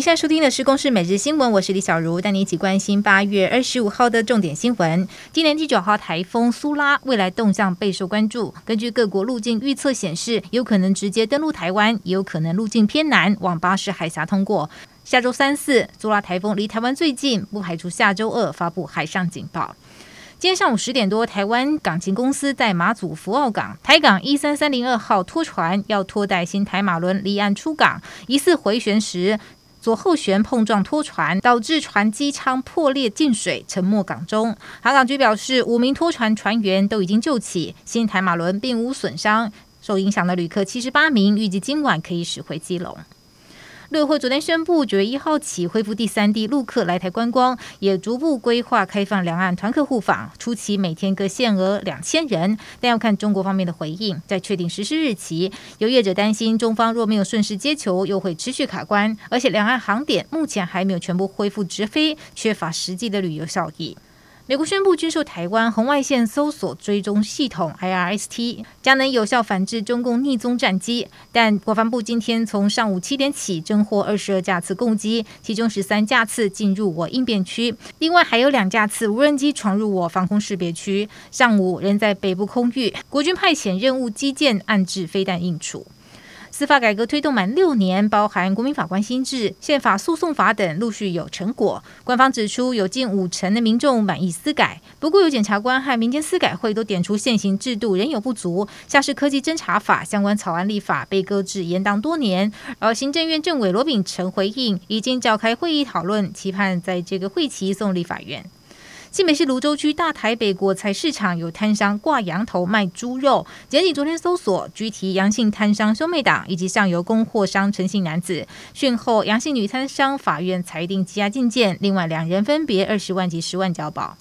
您现在收听的是《公视每日新闻》，我是李小茹，带您一起关心八月二十五号的重点新闻。今年第九号台风苏拉未来动向备受关注。根据各国路径预测显示，有可能直接登陆台湾，也有可能路径偏南往巴士海峡通过。下周三四，苏拉台风离台湾最近，不排除下周二发布海上警报。今天上午十点多，台湾港勤公司在马祖福澳港台港一三三零二号拖船要拖带新台马轮离岸出港，疑似回旋时左后旋碰撞拖船，导致船机舱破裂进水，沉没港中。航港局表示，五名拖船船员都已经救起，新台马轮并无损伤。受影响的旅客七十八名，预计今晚可以驶回基隆。陆委会昨天宣布，九月一号起恢复第三地陆客来台观光，也逐步规划开放两岸团客互访，初期每天各限额两千人，但要看中国方面的回应，再确定实施日期。有业者担心，中方若没有顺势接球，又会持续卡关，而且两岸航点目前还没有全部恢复直飞，缺乏实际的旅游效益。美国宣布军售台湾红外线搜索追踪系统 IRST，将能有效反制中共匿踪战机。但国防部今天从上午七点起侦获二十二架次攻击，其中十三架次进入我应变区，另外还有两架次无人机闯入我防空识别区。上午仍在北部空域，国军派遣任务机舰暗置飞弹应处。司法改革推动满六年，包含国民法官新制、宪法诉讼法等陆续有成果。官方指出，有近五成的民众满意司改，不过有检察官和民间司改会都点出现行制度仍有不足，像是科技侦查法相关草案立法被搁置延宕多年。而行政院政委罗秉成回应，已经召开会议讨论，期盼在这个会期送立法院。新北市芦洲区大台北国菜市场有摊商挂羊头卖猪肉，检警昨天搜索拘提阳性摊商兄妹档以及上游供货商陈姓男子，讯后阳性女摊商法院裁定羁押禁见，另外两人分别二十万及十万交保。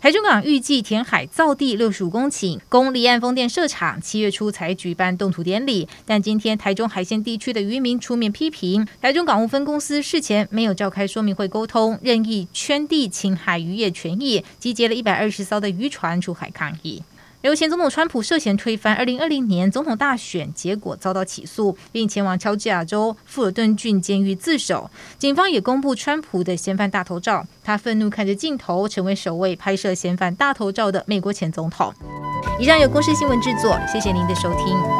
台中港预计填海造地六十五公顷，供离岸风电设厂，七月初才举办动土典礼。但今天台中海线地区的渔民出面批评，台中港务分公司事前没有召开说明会沟通，任意圈地侵害渔业权益，集结了一百二十艘的渔船出海抗议。由前总统川普涉嫌推翻二零二零年总统大选结果遭到起诉，并前往乔治亚州富尔顿郡监狱自首。警方也公布川普的嫌犯大头照，他愤怒看着镜头，成为首位拍摄嫌犯大头照的美国前总统。以上由公视新闻制作，谢谢您的收听。